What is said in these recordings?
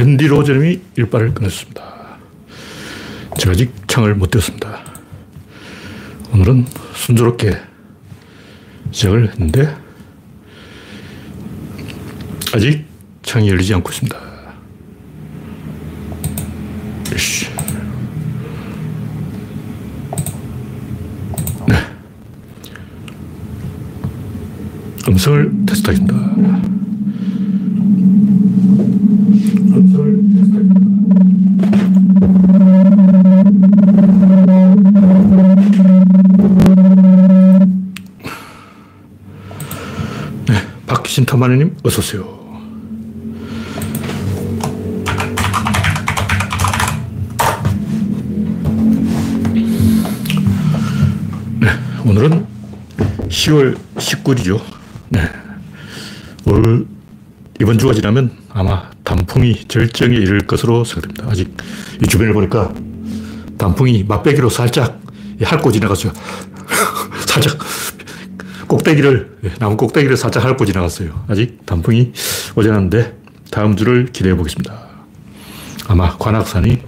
랜디 로저님이 일발을 끊었습니다. 제가 아직 창을 못 띄웠습니다. 오늘은 순조롭게 시작을 했는데 아직 창이 열리지 않고 있습니다. 네. 음성을 테스트하겠습니다. 타마님 어서오세요. 네, 오늘은 10월 19일이죠. 네. 올, 이번 주가 지나면 아마 단풍이 절정에 이를 것으로 생각됩니다. 아직 이 주변을 보니까 단풍이 맛배기로 살짝 핥고 지나갔어요. 꼭대기를, 나무 꼭대기를 살짝 핥고 지나갔어요. 아직 단풍이 오지 않았는데 다음 주를 기대해 보겠습니다. 아마 관악산이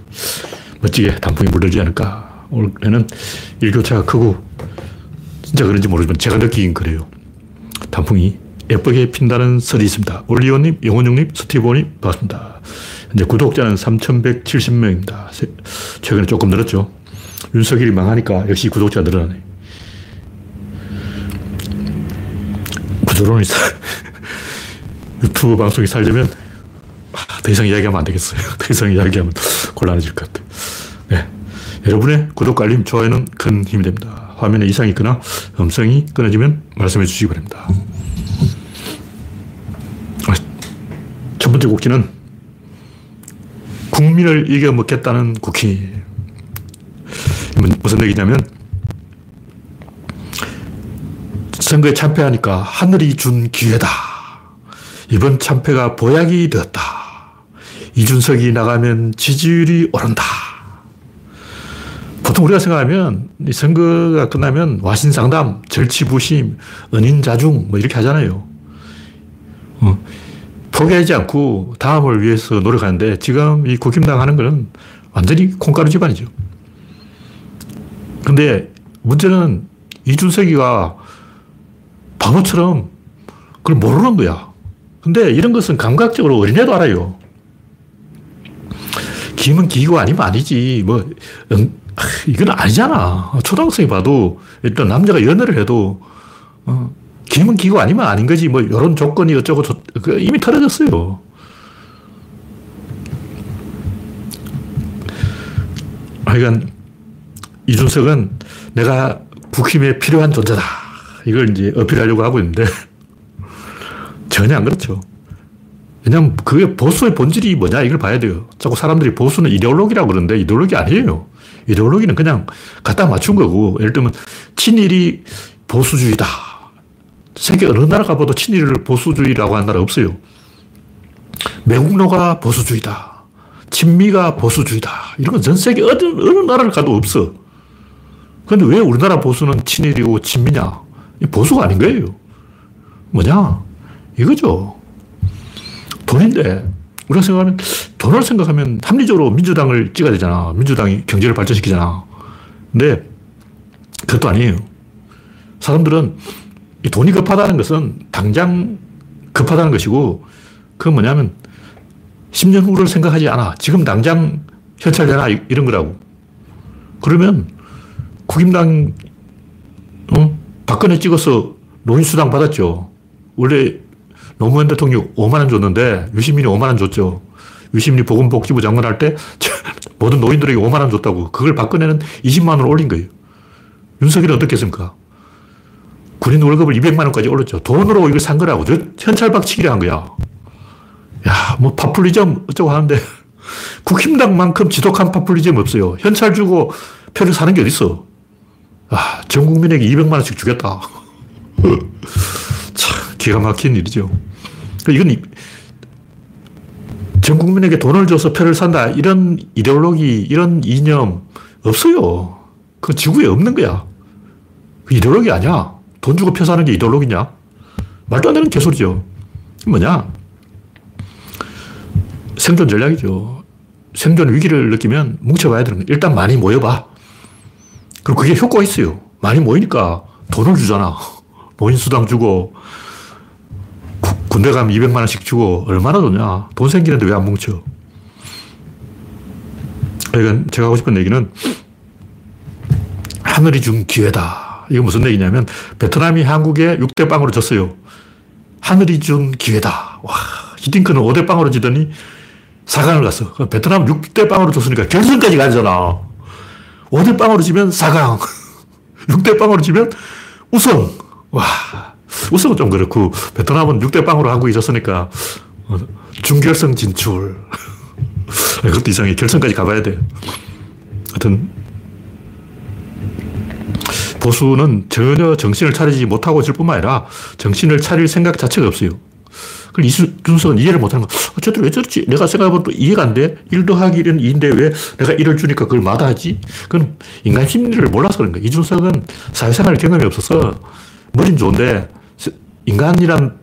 멋지게 단풍이 물들지 않을까. 올해는 일교차가 크고 진짜 그런지 모르지만 제가 느끼긴 그래요. 단풍이 예쁘게 핀다는 설이 있습니다. 올리오님, 영원중님, 스티브님, 반갑습니다. 현재 구독자는 3,170명입니다. 최근에 조금 늘었죠. 윤석열이 망하니까 역시 구독자가 늘어나네. 구조론이 살, 유튜브 방송이 살려면 아, 더 이상 이야기하면 안 되겠어요. 더 이상 이야기하면 곤란해질 것 같아요. 네. 여러분의 구독, 알림, 좋아요는 큰 힘이 됩니다. 화면에 이상이 있거나 음성이 끊어지면 말씀해 주시기 바랍니다. 아, 첫 번째 국기는 국민을 이겨 먹겠다는 국기. 무슨 얘기냐면 선거에 참패하니까 하늘이 준 기회다. 이번 참패가 보약이 되었다. 이준석이 나가면 지지율이 오른다. 보통 우리가 생각하면 선거가 끝나면 와신상담, 절치부심, 은인자중 뭐 이렇게 하잖아요. 어, 포기하지 않고 다음을 위해서 노력하는데 지금 이 국힘당 하는 거는 완전히 콩가루 집안이죠. 근데 문제는 이준석이가 바보처럼 그걸 모르는 거야. 근데 이런 것은 감각적으로 어린애도 알아요. 김은 기고 아니면 아니지. 뭐, 응, 이건 아니잖아. 초등학생이 봐도 일단 남자가 연애를 해도 어, 김은 기고 아니면 아닌 거지. 뭐, 이런 조건이 어쩌고 저, 그 이미 털어졌어요. 하여간, 이준석은 내가 국힘에 필요한 존재다. 이걸 이제 어필하려고 하고 있는데, 전혀 안 그렇죠. 왜냐면 그게 보수의 본질이 뭐냐 이걸 봐야 돼요. 자꾸 사람들이 보수는 이데올로기라고 그러는데 이데올로기 아니에요. 이데올로기는 그냥 갖다 맞춘 거고, 예를 들면 친일이 보수주의다. 세계 어느 나라 가봐도 친일을 보수주의라고 하는 나라 없어요. 매국노가 보수주의다. 친미가 보수주의다. 이런 건 전 세계 어느, 어느 나라를 가도 없어. 근데 왜 우리나라 보수는 친일이고 친미냐? 보수가 아닌 거예요. 뭐냐? 이거죠. 돈인데, 우리가 생각하면, 돈을 생각하면 합리적으로 민주당을 찍어야 되잖아. 민주당이 경제를 발전시키잖아. 근데, 그것도 아니에요. 사람들은 이 돈이 급하다는 것은 당장 급하다는 것이고, 그건 뭐냐면, 10년 후를 생각하지 않아. 지금 당장 현찰되나? 이런 거라고. 그러면, 국임당, 어? 박근혜 찍어서 노인수당 받았죠. 원래 노무현 대통령 5만원 줬는데 유시민이 5만원 줬죠. 유시민이 보건복지부 장관 할 때 모든 노인들에게 5만원 줬다고. 그걸 박근혜는 20만원 올린 거예요. 윤석열은 어떻게 했습니까? 군인 월급을 200만원까지 올렸죠. 돈으로 이걸 산 거라고. 현찰박치기를 한 거야. 야, 뭐 파퓰리즘 어쩌고 하는데 국힘당만큼 지독한 파퓰리즘 없어요. 현찰 주고 표를 사는 게 어딨어. 아, 전 국민에게 200만 원씩 주겠다. 참, 기가 막힌 일이죠. 그러니까 이건 전 국민에게 돈을 줘서 표를 산다. 이런 이데올로기, 이런 이념 없어요. 그 지구에 없는 거야. 그 이데올로기 아니야. 돈 주고 표 사는 게 이데올로기냐? 말도 안 되는 개소리죠. 뭐냐? 생존 전략이죠. 생존 위기를 느끼면 뭉쳐봐야 되는 거예요. 일단 많이 모여봐. 그리고 그게 효과가 있어요. 많이 모이니까 돈을 주잖아. 모인 수당 주고, 군대 가면 200만 원씩 주고, 얼마나 좋냐. 돈 생기는데 왜 안 뭉쳐? 그러니까 제가 하고 싶은 얘기는 하늘이 준 기회다. 이거 무슨 얘기냐면 베트남이 한국에 6대 빵으로 졌어요. 하늘이 준 기회다. 와, 히딩크는 5대 빵으로 지더니 4강을 갔어. 베트남 6대 빵으로 졌으니까 결승까지 가잖아. 5대 빵으로 지면 4강. 6대 빵으로 지면 우승. 와, 우승은 좀 그렇고, 베트남은 6대 빵으로 한국이 졌으니까, 어, 준결승 진출. 그것도 이상해. 결승까지 가봐야 돼. 하여튼, 보수는 전혀 정신을 차리지 못하고 있을 뿐만 아니라 정신을 차릴 생각 자체가 없어요. 그걸 이준석은 이해를 못하는 거. 어, 쟤들 왜 저렇지? 내가 생각해보면 또 이해가 안 돼. 1 더하기 1은 2인데 왜 내가 1을 주니까 그걸 마다하지? 그건 인간 심리를 몰라서 그런 거야. 이준석은 사회생활 경험이 없어서 머리는 좋은데 인간이란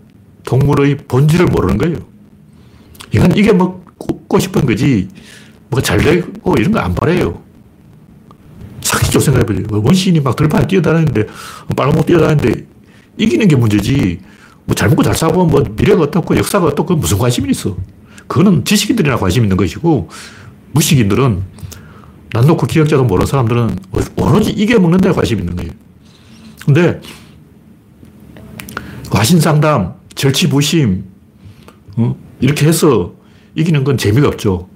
동물의 본질을 모르는 거예요. 인간 이게 먹고 싶은 거지 뭐가 잘 되고 이런 거 안 바래요. 사기죠 생각해보지. 원시인이 막 들판에 뛰어다니는데 빨간 목 뛰어다니는데 이기는 게 문제지 뭐 잘 먹고 잘 사고 뭐 미래가 어떻고 역사가 어떻고 무슨 관심이 있어. 그거는 지식인들이나 관심 있는 것이고 무식인들은 난 놓고 기억자도 모르는 사람들은 오로지 이겨 먹는 데 관심 있는 거예요. 근데 과신상담, 절치부심 어? 이렇게 해서 이기는 건 재미가 없죠.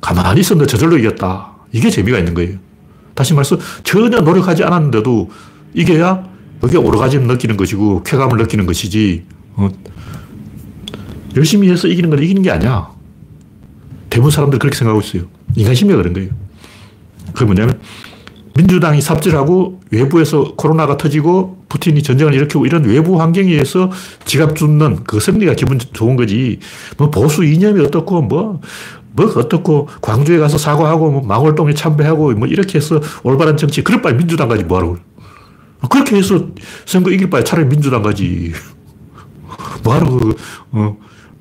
가만히 있었는데 저절로 이겼다. 이게 재미가 있는 거예요. 다시 말해서 전혀 노력하지 않았는데도 이겨야 그게 오르가즘 느끼는 것이고 쾌감을 느끼는 것이지 어, 열심히 해서 이기는 건 이기는 게 아니야. 대부분 사람들 그렇게 생각하고 있어요. 인간 심리가 그런 거예요. 그게 뭐냐면 민주당이 삽질하고 외부에서 코로나가 터지고 푸틴이 전쟁을 일으키고 이런 외부 환경에 의해서 지갑 줍는 그 승리가 기분 좋은 거지. 뭐 보수 이념이 어떻고 뭐, 뭐 어떻고 광주에 가서 사과하고 뭐 망월동에 참배하고 뭐 이렇게 해서 올바른 정치. 그럴 바에 민주당 가지 뭐하라고. 그렇게 해서 선거 이길 바에 차라리 민주당 가지. 뭐하러 그, 어,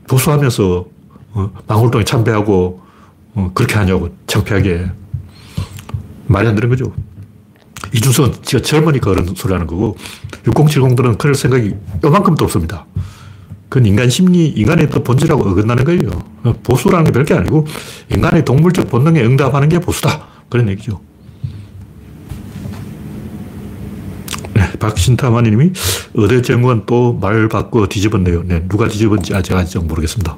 보수하면서, 어, 망울동에 참배하고, 어, 그렇게 하냐고, 창피하게. 말이 안 되는 거죠. 이준석은 지가 젊으니까 그런 소리 하는 거고, 6070들은 그럴 생각이 요만큼도 없습니다. 그건 인간 심리, 인간의 또 본질하고 어긋나는 거예요. 보수라는 게 별게 아니고, 인간의 동물적 본능에 응답하는 게 보수다. 그런 얘기죠. 네, 박신타마님이 의대 정원 또 말 바꿔 뒤집었네요. 네, 누가 뒤집은지 아직 아직 모르겠습니다.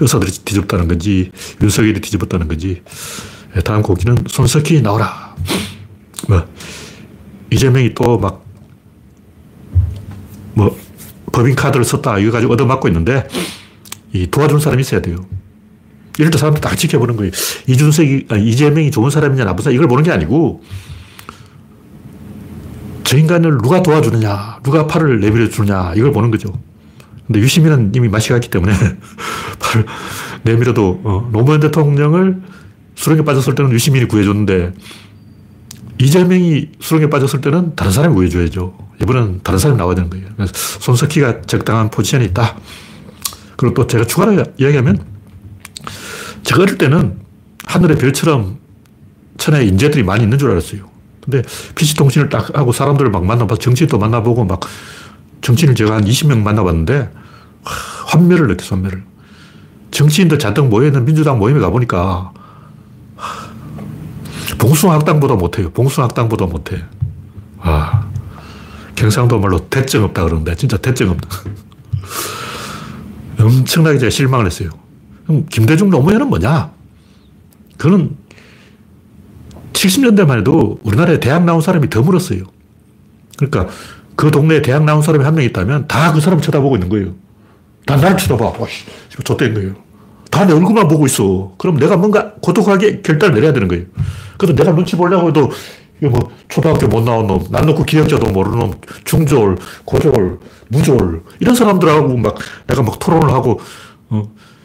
의사들이 뒤집었다는 건지 윤석열이 뒤집었다는 건지 네, 다음 곡기는 손석희 나오라. 뭐 이재명이 또 막 뭐 법인 카드를 썼다 이거 가지고 얻어맞고 있는데 이 도와주는 사람이 있어야 돼요. 이럴 때 사람들 다 지켜보는 거예요. 이준석이, 아니, 이재명이 좋은 사람이냐 나쁜 사람 이걸 보는 게 아니고 저 인간을 누가 도와주느냐, 누가 팔을 내밀어 주느냐, 이걸 보는 거죠. 근데 유시민은 이미 맛이 갔기 때문에 팔을 내밀어도 어, 노무현 대통령을 수렁에 빠졌을 때는 유시민이 구해줬는데 이재명이 수렁에 빠졌을 때는 다른 사람이 구해줘야죠. 이번엔 다른 사람이 나와야 되는 거예요. 그래서 손석희가 적당한 포지션이 있다. 그리고 또 제가 추가로 이야기하면 제가 어릴 때는 하늘의 별처럼 천하에 인재들이 많이 있는 줄 알았어요. 근데 PC통신을 딱 하고 사람들을 막 만나봐, 정치인도 만나보고 막 정치인을 제가 한 20명 만나봤는데 환멸을 느꼈어, 환멸을. 정치인들 잔뜩 모여있는 민주당 모임에 가보니까 봉숭학당보다 못해요. 봉숭학당보다 못해. 아, 경상도 말로 대증 없다 그러는데 진짜 대증 없다. 엄청나게 제가 실망을 했어요. 그럼 김대중 노무현은 뭐냐? 그는 70년대만 해도 우리나라에 대학 나온 사람이 드물었어요. 그러니까 그 동네에 대학 나온 사람이 한 명 있다면 다 그 사람 쳐다보고 있는 거예요. 다 나를 쳐다봐. 와, 씨, 좆된 거예요. 다 내 얼굴만 보고 있어. 그럼 내가 뭔가 고독하게 결단을 내려야 되는 거예요. 그래도 내가 눈치 보려고 해도 이거 뭐 초등학교 못 나온 놈, 난 놓고 기억자도 모르는 놈, 중졸, 고졸, 무졸 이런 사람들하고 막 내가 막 토론을 하고 어,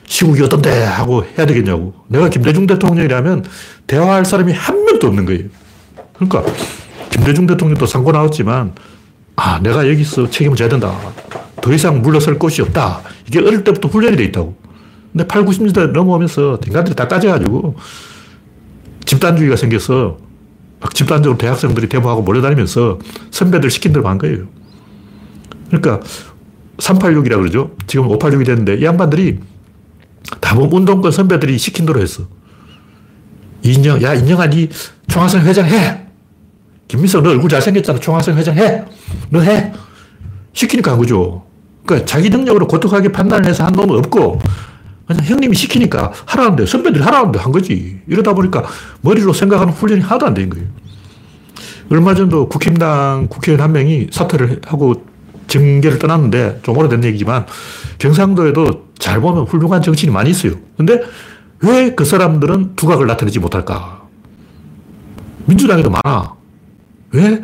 시국이 어떤데 하고 해야 되겠냐고. 내가 김대중 대통령이라면 대화할 사람이 한 명도 없는 거예요. 그러니까 김대중 대통령도 상고 나왔지만 아 내가 여기서 책임을 져야 된다. 더 이상 물러설 곳이 없다. 이게 어릴 때부터 훈련이 돼 있다고. 근데 8, 90년대 넘어오면서 인간들이 다 까져가지고 집단주의가 생겨서 막 집단적으로 대학생들이 데모하고 몰려다니면서 선배들 시킨 대로 한 거예요. 그러니까 386이라고 그러죠. 지금 586이 됐는데 이 양반들이 다보 운동권 선배들이 시킨 대로 했어. 인정, 야, 인정아, 니 총학생 회장 해! 김민석, 너 얼굴 잘생겼잖아. 총학생 회장 해! 너 해! 시키니까 한 거죠. 그러니까 자기 능력으로 고독하게 판단을 해서 한 놈은 없고, 그냥 형님이 시키니까 하라는데, 선배들이 하라는데 한 거지. 이러다 보니까 머리로 생각하는 훈련이 하나도 안 된 거예요. 얼마 전도 국힘당 국회의원 한 명이 사퇴를 하고 정계를 떠났는데 좀 오래된 얘기지만 경상도에도 잘 보면 훌륭한 정치인이 많이 있어요. 근데 왜 그 사람들은 두각을 나타내지 못할까? 민주당에도 많아. 왜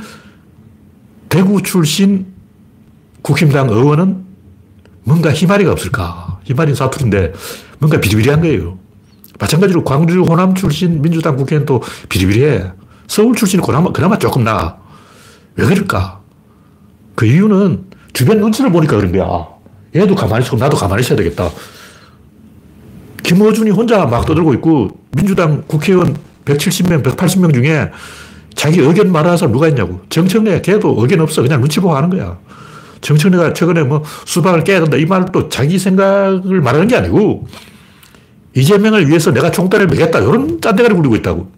대구 출신 국힘당 의원은 뭔가 희마리가 없을까? 희마리 사투리인데 뭔가 비리비리한 거예요. 마찬가지로 광주 호남 출신 민주당 국회의원도 비리비리해. 서울 출신이 그나마, 그나마 조금 나아. 왜 그럴까? 그 이유는 주변 눈치를 보니까 그런 거야. 얘도 가만히 있고 나도 가만히 있어야 되겠다. 김어준이 혼자 막 떠들고 있고 민주당 국회의원 170명, 180명 중에 자기 의견 말하는 사람 누가 있냐고. 정청래 걔도 의견 없어. 그냥 눈치 보고 하는 거야. 정청래가 최근에 뭐 수박을 깨야 된다 이 말도 자기 생각을 말하는 게 아니고 이재명을 위해서 내가 총대를 매겠다 이런 짠대가리 굴리고 있다고.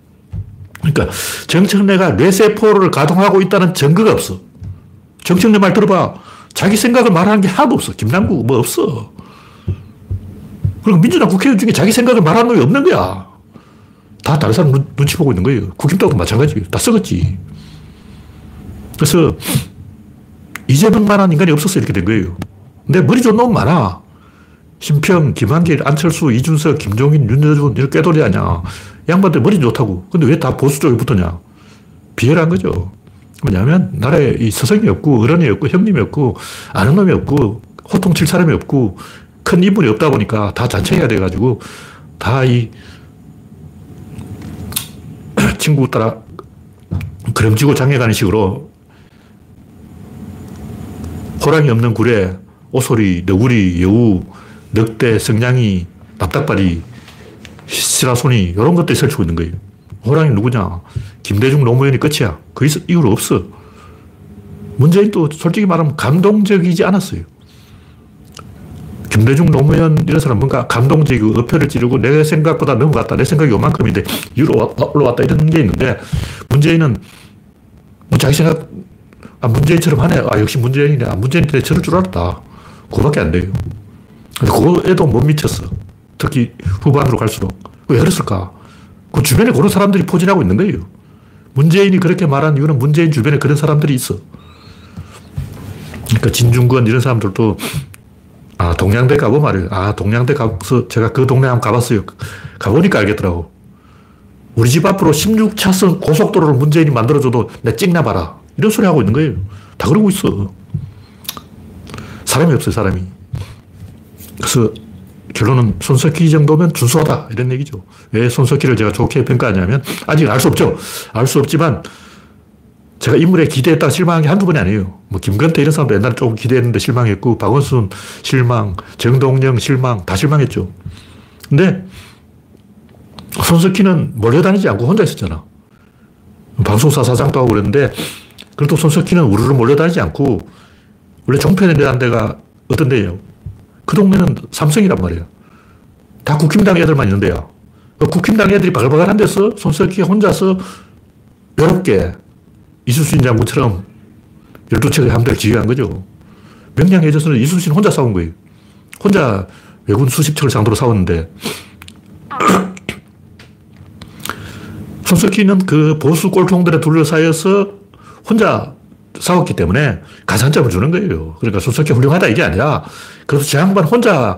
그러니까 정청래가 뇌세포를 가동하고 있다는 증거가 없어. 정청래 말 들어봐. 자기 생각을 말하는 게 하나도 없어. 김남국 뭐 없어. 그리고 민주당 국회의원 중에 자기 생각을 말하는 놈이 없는 거야. 다 다른 사람 눈, 눈치 보고 있는 거예요. 국힘당도 마찬가지. 다 썩었지. 그래서 이재명만한 인간이 없었어 이렇게 된 거예요. 근데 머리 좋은 놈 많아. 심평, 김한길, 안철수, 이준석, 김종인, 윤여준 이런 꾀돌이 아니야. 양반들 머리 좋다고. 근데 왜 다 보수 쪽에 붙었냐? 비열한 거죠. 뭐냐면 나라에 이 스승이 없고 어른이 없고 형님이 없고 아는 놈이 없고 호통칠 사람이 없고 큰 이분이 없다 보니까 다 잔챙이가 돼가지고 다 이 친구 따라 그름지고 장에 가는 식으로 호랑이 없는 굴에 오소리, 너구리, 여우, 늑대, 성냥이, 납작발이, 시라소니 이런 것들이 설치고 있는 거예요. 호랑이 누구냐? 김대중 노무현이 끝이야. 그 이후로 없어. 문재인도 솔직히 말하면 감동적이지 않았어요. 김대중 노무현 이런 사람 뭔가 감동적이고 어표를 찌르고 내 생각보다 넘어갔다. 내 생각이 요만큼인데 위로 올라왔다 이런 게 있는데 문재인은 뭐 자기 생각 아 문재인처럼 하네. 아 역시 문재인이네. 아 문재인 때 저럴 줄 알았다. 그거밖에 안 돼요. 근데 그거에도 못 미쳤어. 특히 후반으로 갈수록. 왜 그랬을까? 그 주변에 그런 사람들이 포진하고 있는 거예요. 문재인이 그렇게 말한 이유는 문재인 주변에 그런 사람들이 있어. 그러니까 진중권 이런 사람들도 아, 동양대 가보 말이에요. 아, 동양대 가서 제가 그 동네 한번 가봤어요. 가보니까 알겠더라고. 우리 집 앞으로 16차선 고속도로를 문재인이 만들어줘도 내 찍나 봐라. 이런 소리 하고 있는 거예요. 다 그러고 있어. 사람이 없어요, 사람이. 그래서 결론은 손석희 정도면 준수하다. 이런 얘기죠. 왜 손석희를 제가 좋게 평가하냐면, 아직 알 수 없죠. 알 수 없지만, 제가 인물에 기대했다가 실망한 게 한두 번이 아니에요. 뭐, 김건태 이런 사람도 옛날에 조금 기대했는데 실망했고, 박원순 실망, 정동영 실망, 다 실망했죠. 근데, 손석희는 몰려다니지 않고 혼자 있었잖아. 방송사 사장도 하고 그랬는데, 그래도 손석희는 우르르 몰려다니지 않고, 원래 종편이라는 데가 어떤 데예요? 그 동네는 삼성이란 말이에요. 다 국힘당 애들만 있는 데야. 그 국힘당 애들이 바글바글한 데서 손석희 혼자서 외롭게 이수신 장군처럼 12척의 함대를 지휘한 거죠. 명량해져서는 이수신 혼자 싸운 거예요. 혼자 외군 수십 척을 상대로 싸웠는데 손석희는 그 보수 꼴통들에 둘러싸여서 혼자 싸웠기 때문에 가산점을 주는 거예요. 그러니까 손석희 훌륭하다 이게 아니라 그래서 저 양반 혼자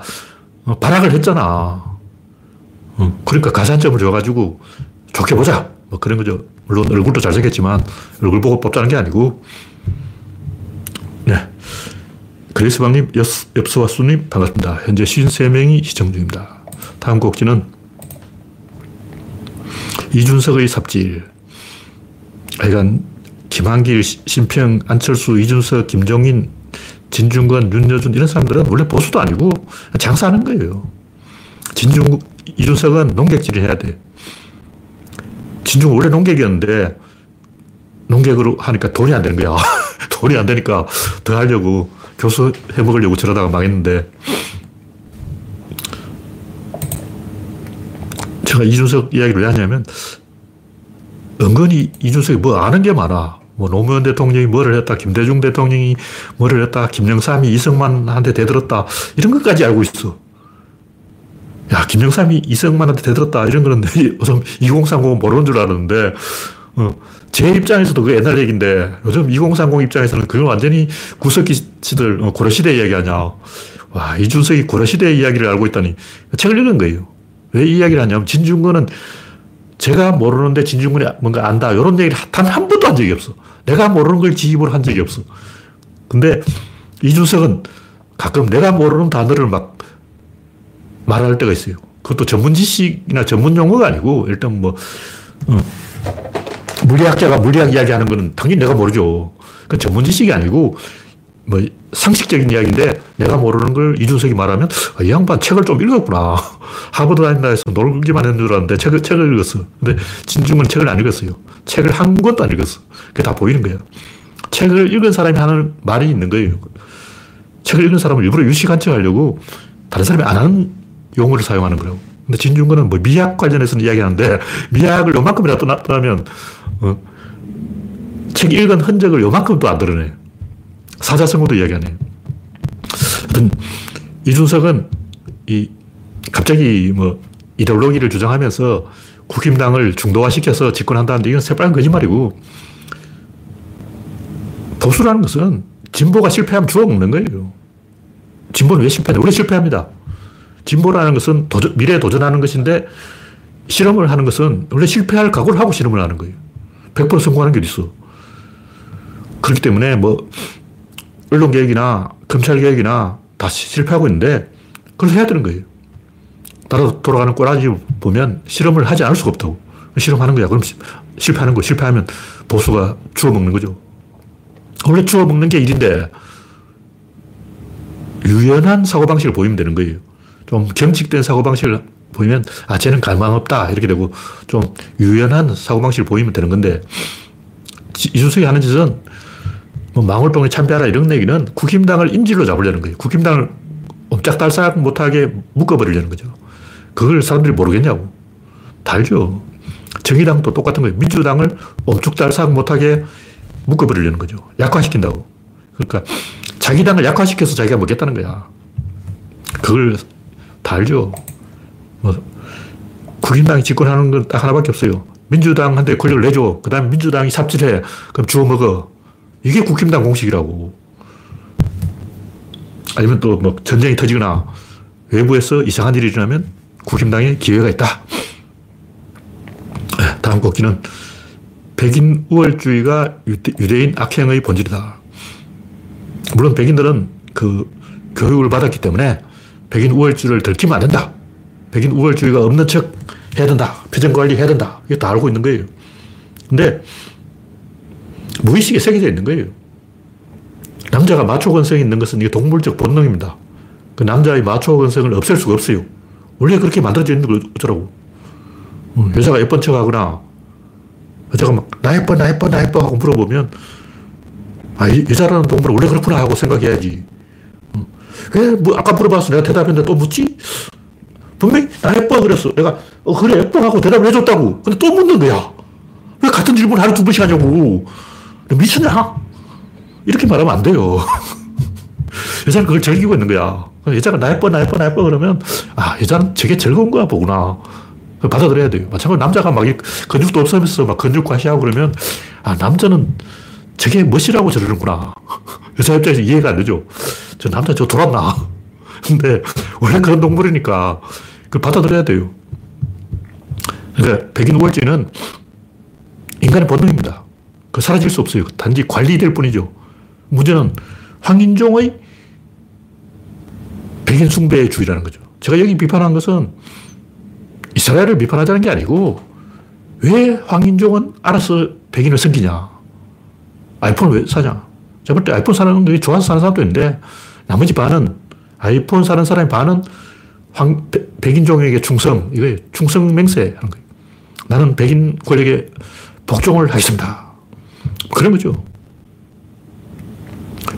어, 발악을 했잖아. 어, 그러니까 가산점을 줘가지고 좋게 보자. 뭐 그런 거죠. 물론 얼굴도 잘생겼지만 얼굴 보고 뽑자는 게 아니고. 네. 그레스방님, 엽서와수님 반갑습니다. 현재 53명이 시청 중입니다. 다음 곡지는 이준석의 삽질. 하여간 김한길, 심평, 안철수, 이준석, 김종인, 진중권, 윤여준 이런 사람들은 원래 보수도 아니고 장사하는 거예요. 진중, 이준석은 농객질을 해야 돼. 진중 원래 농객이었는데 농객으로 하니까 돈이 안 되는 거야. 돈이 안 되니까 더 하려고 교수 해먹으려고 저러다가 망했는데 제가 이준석 이야기를 왜 하냐면 은근히 이준석이 뭐 아는 게 많아. 뭐 노무현 대통령이 뭐를 했다, 김대중 대통령이 뭐를 했다, 김영삼이 이승만한테 대들었다, 이런 것까지 알고 있어. 야, 김영삼이 이승만한테 대들었다, 이런 거는 요즘 2030은 모르는 줄 알았는데, 어, 제 입장에서도 그 옛날 얘기인데, 요즘 2030 입장에서는 그걸 완전히 구석기 시들, 어, 고려시대 이야기 하냐. 와, 이준석이 고려시대 이야기를 알고 있다니. 책을 읽은 거예요. 왜이 이야기를 하냐면, 진중권은 제가 모르는데 진중권이 뭔가 안다. 이런 얘기를 단 한 번도 한 적이 없어. 내가 모르는 걸 지입을 한 적이 없어. 근데 이준석은 가끔 내가 모르는 단어를 막 말할 때가 있어요. 그것도 전문 지식이나 전문 용어가 아니고 일단 뭐 어, 물리학자가 물리학 이야기하는 거는 당연히 내가 모르죠. 그 전문 지식이 아니고 뭐 상식적인 이야기인데 내가 모르는 걸 이준석이 말하면 아, 이 양반 책을 좀 읽었구나. 하버드 다닌다 해서 놀기만 했는 줄 알았는데 책을, 책을 읽었어. 근데 진중은 책을 안 읽었어요. 책을 한 권도 안 읽었어. 그게 다 보이는 거예요. 책을 읽은 사람이 하는 말이 있는 거예요. 책을 읽은 사람을 일부러 유식한 척 하려고 다른 사람이 안 하는 용어를 사용하는 거라고. 근데 진중권은 뭐 미학 관련해서는 이야기하는데 미학을 요만큼이라도 나타나면 어, 책 읽은 흔적을 요만큼도 안 드러내. 사자성어도 이야기하네요. 하여튼 이준석은 이 갑자기 뭐 이데올로기를 주장하면서 국힘당을 중도화시켜서 집권한다는데 이건 새빨간 거짓말이고 보수라는 것은 진보가 실패하면 주워먹는 거예요. 진보는 왜 실패하냐? 원래 실패합니다. 진보라는 것은 도전, 미래에 도전하는 것인데 실험을 하는 것은 원래 실패할 각오를 하고 실험을 하는 거예요. 100% 성공하는 게 있어. 그렇기 때문에 뭐 언론 개혁이나 검찰 개혁이나 다 실패하고 있는데 그걸 해야 되는 거예요. 따라 돌아가는 꼬라지 보면 실험을 하지 않을 수가 없다고. 실험하는 거야. 그럼 실패하는 거. 실패하면 보수가 주워먹는 거죠. 원래 주워먹는 게 일인데 유연한 사고방식을 보이면 되는 거예요. 좀 경직된 사고방식을 보이면 아 쟤는 갈망 없다 이렇게 되고 좀 유연한 사고방식을 보이면 되는 건데 이준석이 하는 짓은 뭐 망울병에 참배하라 이런 얘기는 국힘당을 인질로 잡으려는 거예요. 국힘당을 옴짝달싹 못하게 묶어버리려는 거죠. 그걸 사람들이 모르겠냐고. 다 알죠. 정의당도 똑같은 거예요. 민주당을 옴쭉달싹 못하게 묶어버리려는 거죠. 약화시킨다고. 그러니까 자기 당을 약화시켜서 자기가 먹겠다는 거야. 그걸 다 알죠. 뭐 국힘당이 집권하는 건 딱 하나밖에 없어요. 민주당한테 권력을 내줘. 그 다음에 민주당이 삽질해. 그럼 주워 먹어. 이게 국힘당 공식이라고. 아니면 또 뭐 전쟁이 터지거나 외부에서 이상한 일이 일어나면 국힘당에 기회가 있다. 네, 다음 곡기는 백인 우월주의가 유대인 악행의 본질이다. 물론 백인들은 그 교육을 받았기 때문에 백인 우월주의를 들키면 안 된다. 백인 우월주의가 없는 척 해야 된다. 표정 관리 해야 된다. 이거 다 알고 있는 거예요. 근데 무의식에 새겨져 있는 거예요. 남자가 마초 건성이 있는 것은 이게 동물적 본능입니다. 그 남자의 마초 건성을 없앨 수가 없어요. 원래 그렇게 만들어져 있는 걸 어쩌라고. 어, 여자가 예쁜 척 하거나, 여자가 막, 나 예뻐, 나 예뻐, 나 예뻐 하고 물어보면, 아, 여자라는 동물은 원래 그렇구나 하고 생각해야지. 어, 왜, 뭐, 아까 물어봤어. 내가 대답했는데 또 묻지? 분명히 나 예뻐 그랬어. 내가, 어, 그래, 예뻐 하고 대답을 해줬다고. 근데 또 묻는 거야. 왜 같은 질문 하루 두 번씩 하냐고. 미쳤냐? 이렇게 말하면 안 돼요. 여자는 그걸 즐기고 있는 거야. 여자가 나 예뻐, 나 예뻐, 나 예뻐 그러면, 아, 여자는 저게 즐거운 거야, 보구나. 받아들여야 돼요. 마찬가지로 남자가 막 근육도 없으면서 막 근육 과시하고 그러면, 아, 남자는 저게 멋이라고 저러는구나. 여자 입장에서 이해가 안 되죠. 저 남자 저 돌았나. 근데 원래 그런 동물이니까 그걸 받아들여야 돼요. 그러니까 백인 우월주의는 인간의 본능입니다. 그 사라질 수 없어요. 단지 관리될 뿐이죠. 문제는 황인종의 백인 숭배주의라는 거죠. 제가 여기 비판한 것은 이스라엘을 비판하자는 게 아니고 왜 황인종은 알아서 백인을 섬기냐. 아이폰을 왜 사냐. 제가 볼때 아이폰 사는 게 좋아서 사는 사람도 있는데 나머지 반은 아이폰 사는 사람의 반은 황, 백인종에게 충성, 이거 충성 맹세 하는 거예요. 나는 백인 권력에 복종을 하겠습니다. 그런 거죠.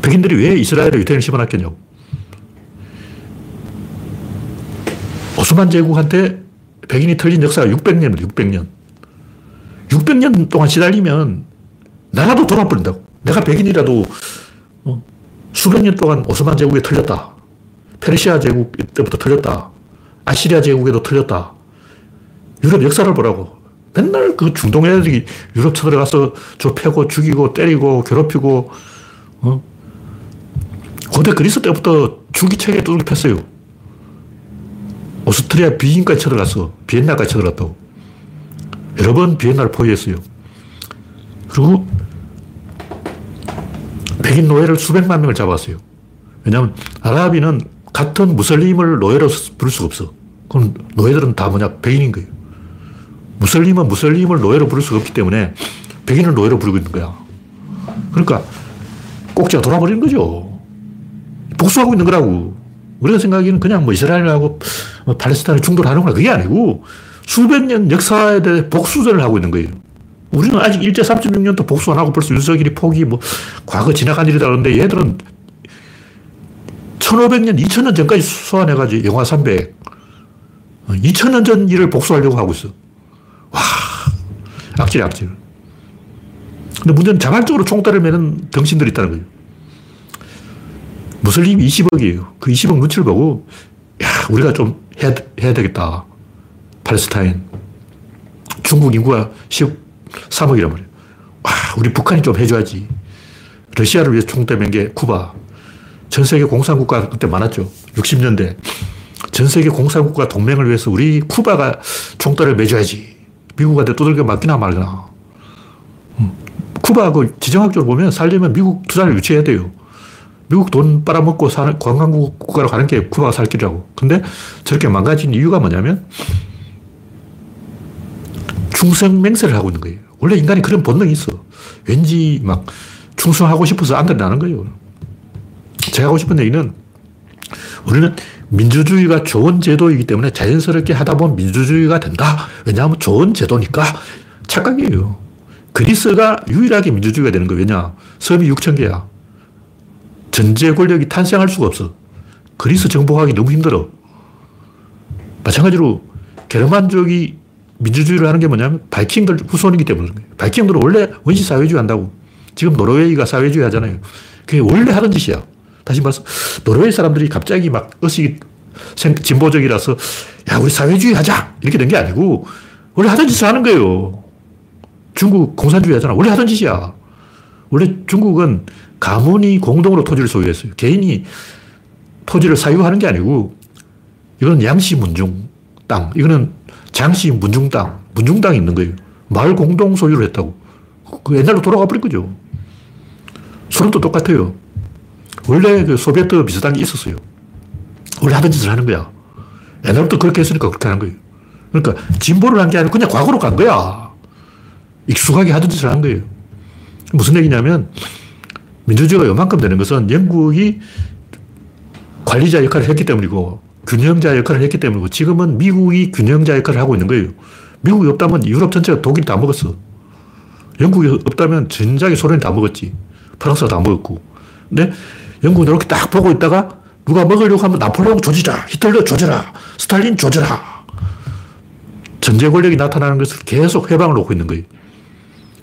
백인들이 왜 이스라엘에 유태인을 심어놨겠냐고. 오스만 제국한테 백인이 틀린 역사가 600년입니다, 600년. 600년 동안 시달리면 나라도 돌아버린다고. 내가 백인이라도 어, 수백 년 동안 오스만 제국에 틀렸다. 페르시아 제국 때부터 틀렸다. 아시리아 제국에도 틀렸다. 유럽 역사를 보라고. 맨날 그 중동 애들이 유럽 쳐들어가서 저 패고 죽이고 때리고 괴롭히고, 어? 고대 그리스 때부터 두들겨 팼어요. 오스트리아 비인까지 쳐들어갔어. 비엔나까지 쳐들어갔다고. 여러 번 비엔나를 포위했어요. 그리고 백인 노예를 수백만 명을 잡았어요. 왜냐하면 아랍인은 같은 무슬림을 노예로 부를 수가 없어. 그럼 노예들은 다 뭐냐? 백인인 거예요. 무슬림은 무슬림을 노예로 부를 수가 없기 때문에 백인을 노예로 부르고 있는 거야. 그러니까 꼭지가 돌아버리는 거죠. 복수하고 있는 거라고. 우리가 생각하기에는 그냥 뭐 이스라엘하고 뭐 팔레스타인을 충돌하는구나. 그게 아니고 수백 년 역사에 대해 복수전을 하고 있는 거예요. 우리는 아직 일제 36년도 복수 안 하고 벌써 윤석열이 포기 뭐 과거 지나간 일이다 그러는데 얘들은 1500년, 2000년 전까지 소환해가지고 영화 300. 2000년 전 일을 복수하려고 하고 있어. 와, 악질, 악질. 근데 문제는 자발적으로 총대를 매는 병신들이 있다는 거예요. 무슬림이 20억이에요. 그 20억 눈치를 보고, 야, 우리가 좀 해야, 해야 되겠다. 팔레스타인. 중국 인구가 13억이란 말이에요. 와, 우리 북한이 좀 해줘야지. 러시아를 위해 총대 맨 게 쿠바. 전 세계 공산국가 그때 많았죠. 60년대. 전 세계 공산국가 동맹을 위해서 우리 쿠바가 총대를 매줘야지. 미국한테 두들겨 맞기나 말거나. 음. 쿠바 그 지정학적으로 보면 살려면 미국 투자를 유치해야 돼요. 미국 돈 빨아먹고 사는 관광국 가로 가는 게 쿠바가 살 길이라고. 근데 저렇게 망가진 이유가 뭐냐면 충성 맹세를 하고 있는 거예요. 원래 인간이 그런 본능이 있어. 왠지 막 충성하고 싶어서 안달이 나는 거예요. 제가 하고 싶은 얘기는 우리는 민주주의가 좋은 제도이기 때문에 자연스럽게 하다 보면 민주주의가 된다. 왜냐하면 좋은 제도니까 착각이에요. 그리스가 유일하게 민주주의가 되는 거예요. 왜냐? 섬이 6천 개야. 전제 권력이 탄생할 수가 없어. 그리스 정복하기 너무 힘들어. 마찬가지로 게르만족이 민주주의를 하는 게 뭐냐면 바이킹들 후손이기 때문에 바이킹들은 원래 원시 사회주의 한다고. 지금 노르웨이가 사회주의 하잖아요. 그게 원래 하던 짓이야. 다시 말해서 노르웨이 사람들이 갑자기 막 의식이 진보적이라서 야 우리 사회주의 하자 이렇게 된 게 아니고 원래 하던 짓을 하는 거예요. 중국 공산주의 하잖아. 원래 하던 짓이야. 원래 중국은 가문이 공동으로 토지를 소유했어요. 개인이 토지를 사유하는 게 아니고 이거는 양시 문중 땅, 이거는 장시 문중 땅, 문중 땅이 있는 거예요. 마을 공동 소유를 했다고. 그 옛날로 돌아가 버린 거죠. 소련도 똑같아요. 원래 그 소비에트 비슷한 게 있었어요. 원래 하던 짓을 하는 거야. 옛날부터 그렇게 했으니까 그렇게 하는 거예요. 그러니까 진보를 한 게 아니고 그냥 과거로 간 거야. 익숙하게 하던 짓을 한 거예요. 무슨 얘기냐면 민주주의가 요만큼 되는 것은 영국이 관리자 역할을 했기 때문이고 균형자 역할을 했기 때문이고 지금은 미국이 균형자 역할을 하고 있는 거예요. 미국이 없다면 유럽 전체가 독일이 다 먹었어. 영국이 없다면 전작이 소련이 다 먹었지. 프랑스가 다 먹었고. 근데 영국은 이렇게 딱 보고 있다가 누가 먹으려고 하면 나폴레옹 조지라, 히틀러 조져라, 스탈린 조져라. 전제 권력이 나타나는 것을 계속 해방을 놓고 있는 거예요.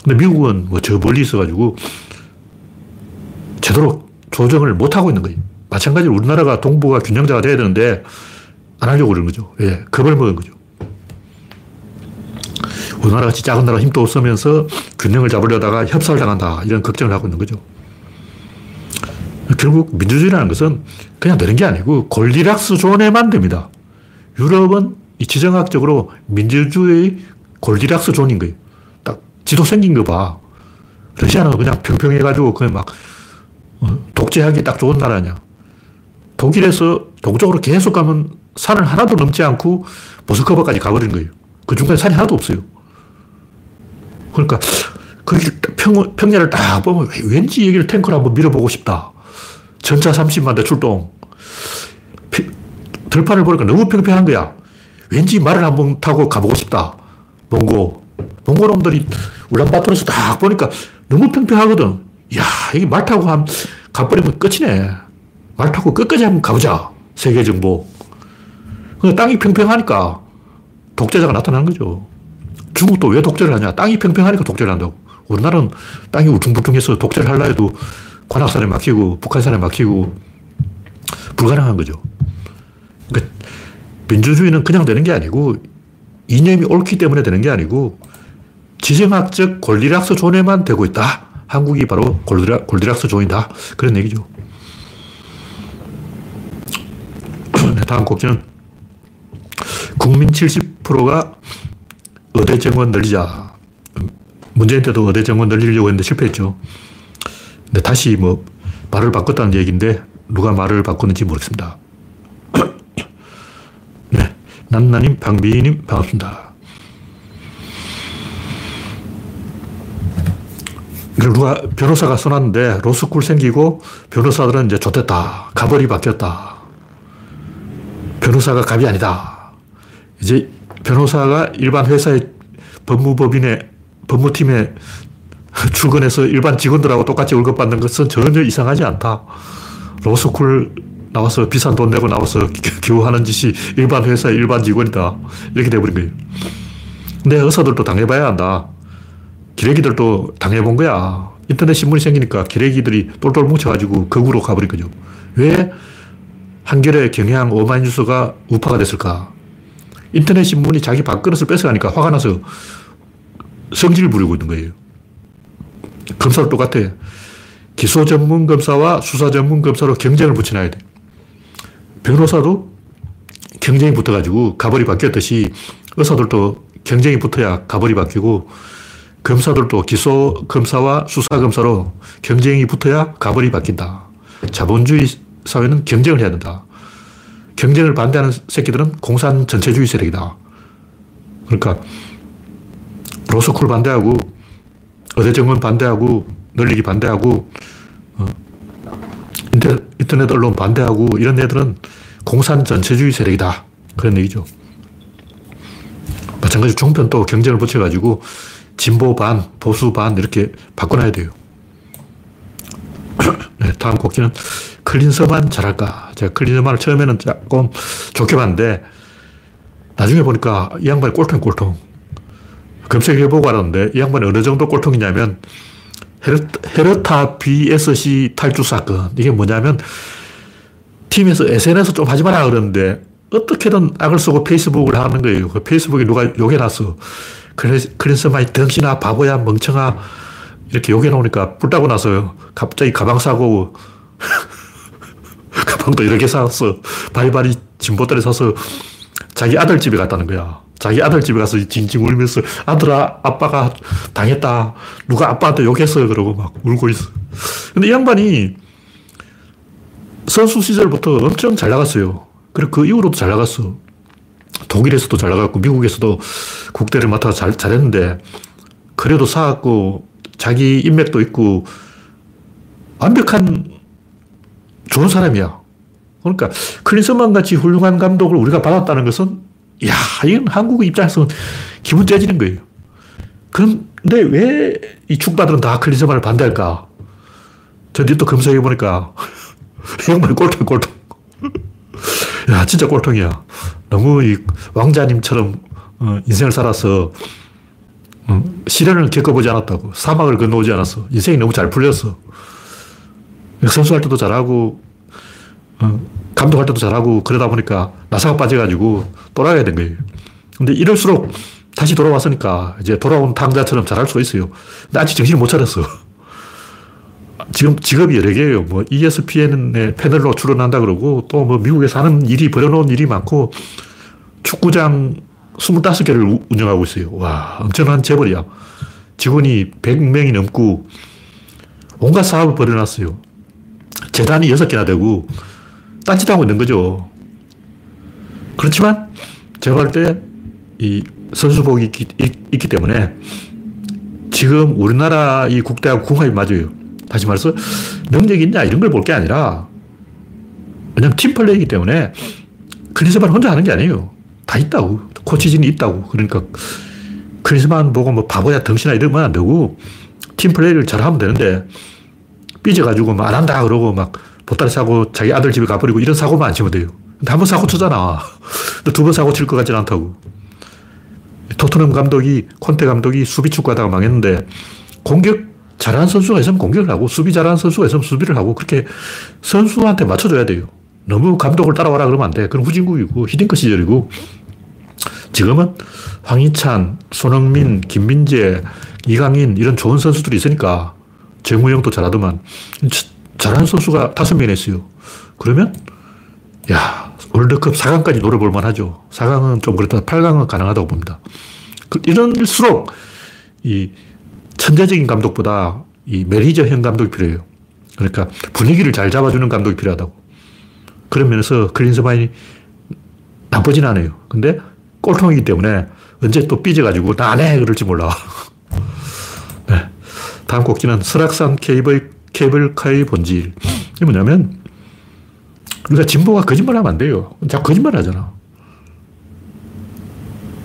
근데 미국은 뭐 저 멀리 있어가지고 제대로 조정을 못하고 있는 거예요. 마찬가지로 우리나라가 동북아 균형자가 돼야 되는데 안 하려고 그러는 거죠. 왜? 겁을 먹은 거죠. 우리나라 같이 작은 나라 힘도 없으면서 균형을 잡으려다가 협사를 당한다. 이런 걱정을 하고 있는 거죠. 결국 민주주의라는 것은 그냥 되는 게 아니고 골디락스 존에만 됩니다. 유럽은 이 지정학적으로 민주주의 골디락스 존인 거예요. 딱 지도 생긴 거 봐. 러시아는 그냥 평평해가지고 그냥 막 어, 독재하기 딱 좋은 나라냐. 독일에서 동쪽으로 계속 가면 산을 하나도 넘지 않고 모스크바까지 가버린 거예요. 그 중간에 산이 하나도 없어요. 그러니까 그 평, 평야를 딱 보면 왠지 여기를 탱크로 한번 밀어보고 싶다. 전차 30만 대 출동. 들판을 보니까 너무 평평한 거야. 왠지 말을 한번 타고 가보고 싶다. 몽고. 몽고 놈들이 울란바토르에서 딱 보니까 너무 평평하거든. 야 이게 말 타고 한, 가버리면 끝이네. 말 타고 끝까지 한번 가보자. 세계 정보. 땅이 평평하니까 독재자가 나타나는 거죠. 중국도 왜 독재를 하냐? 땅이 평평하니까 독재를 한다고. 우리나라는 땅이 울퉁불퉁해서 독재를 하려 해도 관악산에 막히고 북한산에 막히고 불가능한 거죠. 그러니까 민주주의는 그냥 되는 게 아니고 이념이 옳기 때문에 되는 게 아니고 지정학적 골디락스 존에만 되고 있다. 한국이 바로 골디락, 골디락스 존이다. 그런 얘기죠. 네, 다음 곡지는 국민 70%가 의대 정원 늘리자. 문재인 때도 의대 정원 늘리려고 했는데 실패했죠. 근데 다시 뭐 말을 바꿨다는 얘기인데 누가 말을 바꿨는지 모르겠습니다. 네. 난나님, 방비님, 반갑습니다. 누가 변호사가 써놨는데 로스쿨 생기고 변호사들은 이제 좋됐다. 가벌이 바뀌었다. 변호사가 갑이 아니다. 이제 변호사가 일반 회사의 법무법인의 법무팀에 출근해서 일반 직원들하고 똑같이 월급 받는 것은 전혀 이상하지 않다. 로스쿨 나와서 비싼 돈 내고 나와서 겨우 하는 짓이 일반 회사의 일반 직원이다. 이렇게 돼버린 거예요. 근데 의사들도 당해봐야 한다. 기레기들도 당해본 거야. 인터넷 신문이 생기니까 기레기들이 똘똘 뭉쳐가지고 극으로 가버린 거죠. 왜 한겨레 경향 오마이뉴스가 우파가 됐을까? 인터넷 신문이 자기 밥그릇을 뺏어가니까 화가 나서 성질을 부리고 있는 거예요. 검사도 똑같아. 기소 전문 검사와 수사 전문 검사로 경쟁을 붙여놔야 돼. 변호사도 경쟁이 붙어가지고 가벌이 바뀌었듯이 의사들도 경쟁이 붙어야 가벌이 바뀌고 검사들도 기소 검사와 수사 검사로 경쟁이 붙어야 가벌이 바뀐다. 자본주의 사회는 경쟁을 해야 된다. 경쟁을 반대하는 새끼들은 공산 전체주의 세력이다. 그러니까 로스쿨 반대하고 의대정원 반대하고 늘리기 반대하고 어, 인터넷 언론 반대하고 이런 애들은 공산 전체주의 세력이다. 그런 얘기죠. 마찬가지로 종편도 경쟁을 붙여가지고 진보 반, 보수 반 이렇게 바꿔놔야 돼요. 네, 다음 곡기는 클린서만 잘할까? 제가 클린서만을 처음에는 조금 좋게 봤는데 나중에 보니까 이 양반이 꼴통 꼴통. 검색해보고 알았는데 이 양반이 어느 정도 꼴통이냐면 헤르타 BSC 탈주 사건. 이게 뭐냐면 팀에서 SNS 좀 하지 마라 그러는데 어떻게든 악을 쓰고 페이스북을 하는 거예요. 그 페이스북에 누가 욕해놨어. 클린스만 이 등신아 바보야 멍청아 이렇게 욕해놓으니까 뿔따구 나서 갑자기 가방 싸고 가방도 이렇게 샀어. 바리바리 진보들에 사서 자기 아들 집에 갔다는 거야. 자기 아들 집에 가서 징징 울면서 아들아, 아빠가 당했다. 누가 아빠한테 욕했어. 그러고 막 울고 있어. 근데 이 양반이 선수 시절부터 엄청 잘 나갔어요. 그리고 그 이후로도 잘 나갔어. 독일에서도 잘 나갔고, 미국에서도 국대를 맡아 잘, 잘했는데, 그래도 사갖고, 자기 인맥도 있고, 완벽한 좋은 사람이야. 그러니까, 클린스만 같이 훌륭한 감독을 우리가 받았다는 것은 야, 이건 한국 입장에서는 기분 째지는 거예요. 그런데 왜이 축구바들은 다 클린스만을 반대할까? 저뒤 또 검색해 보니까 형만 꼴통 꼴통. 야, 진짜 꼴통이야. 너무 이 왕자님처럼 어, 인생을 살아서 어, 시련을 겪어보지 않았다고. 사막을 건너오지 않았어. 인생이 너무 잘 풀렸어. 선수할 때도 잘하고, 어, 감독할 때도 잘하고 그러다 보니까 나사가 빠져가지고 돌아가야 된 거예요. 근데 이럴수록 다시 돌아왔으니까 이제 돌아온 탕자처럼 잘할 수가 있어요. 근데 아직 정신을 못 차렸어. 지금 직업이 여러 개예요. 뭐 ESPN의 패널로 출연한다 그러고 또 뭐 미국에 사는 일이 벌여놓은 일이 많고 축구장 25개를 운영하고 있어요. 와, 엄청난 재벌이야. 직원이 100명이 넘고 온갖 사업을 벌여놨어요. 재단이 6개나 되고 딴짓 하고 있는 거죠. 그렇지만 제가 볼 때 이 선수복이 있기, 있 기, 때문에 지금 우리나라 이 국대하고 궁합이 맞아요. 다시 말해서 능력이 있냐 이런 걸 볼 게 아니라 왜냐면 팀플레이기 때문에 클린스만 혼자 하는 게 아니에요. 다 있다고. 코치진이 있다고. 그러니까 클린스만 보고 뭐 바보야, 덩신아 이러면 안 되고 팀 플레이를 잘 하면 되는데 삐져가지고 뭐안 한다 그러고 막 보따리 사고 자기 아들 집에 가버리고 이런 사고만 안 치면 돼요. 근데 한 번 사고 치잖아. 두번 사고 칠 것 같지는 않다고. 토트넘 감독이, 콘테 감독이 수비 축구 하다가 망했는데 공격 잘하는 선수가 있으면 공격을 하고 수비 잘하는 선수가 있으면 수비를 하고 그렇게 선수한테 맞춰줘야 돼요. 너무 감독을 따라와라 그러면 안 돼. 그럼 후진국이고 히딩크 시절이고 지금은 황희찬, 손흥민, 김민재, 이강인 이런 좋은 선수들이 있으니까 정우영도 잘하더만 잘하는 선수가 다섯 명이나 있어요. 그러면 야 월드컵 4강까지 노려볼 만하죠. 4강은 좀 그렇다. 8강은 가능하다고 봅니다. 그 이런일수록 이 천재적인 감독보다 이 매니저형 감독이 필요해요. 그러니까 분위기를 잘 잡아주는 감독이 필요하다고. 그런 면에서 클린스마인이 나쁘진 않아요. 근데 꼴통이기 때문에 언제 또 삐져가지고 나네 그럴지 몰라. 네. 다음 곡지는 설악산 케이블, 케이블카의 본질. 이게 뭐냐면 우리가 진보가 거짓말하면 안 돼요. 자꾸 거짓말 하잖아.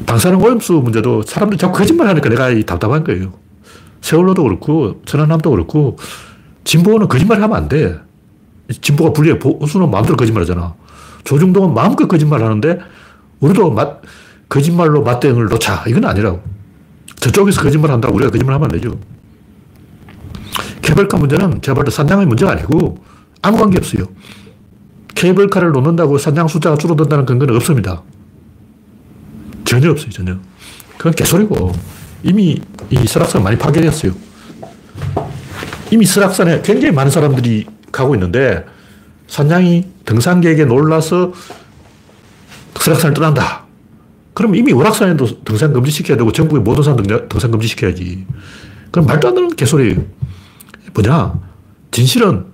방사능 오염수 문제도 사람들이 자꾸 거짓말 하니까 내가 답답한 거예요. 세월호도 그렇고, 천안함도 그렇고, 진보는 거짓말 하면 안 돼. 진보가 불리해. 보수는 마음대로 거짓말 하잖아. 조중동은 마음껏 거짓말 하는데, 우리도 맛, 거짓말로 맞대응을 놓자. 이건 아니라고. 저쪽에서 거짓말 한다고 우리가 거짓말 하면 안 되죠. 케이블카 문제는 제가 볼때 산장의 문제가 아니고, 아무 관계 없어요. 케이블카를 놓는다고 산장 숫자가 줄어든다는 근거는 없습니다. 전혀 없어요, 전혀. 그건 개소리고. 이미 이 설악산 많이 파괴됐어요. 이미 설악산에 굉장히 많은 사람들이 가고 있는데 산장이 등산객에 놀라서 설악산을 떠난다. 그럼 이미 월악산에도 등산 금지시켜야 되고 전국의 모든 산 등산 금지시켜야지. 그럼 말도 안 되는 개소리예요. 뭐냐? 진실은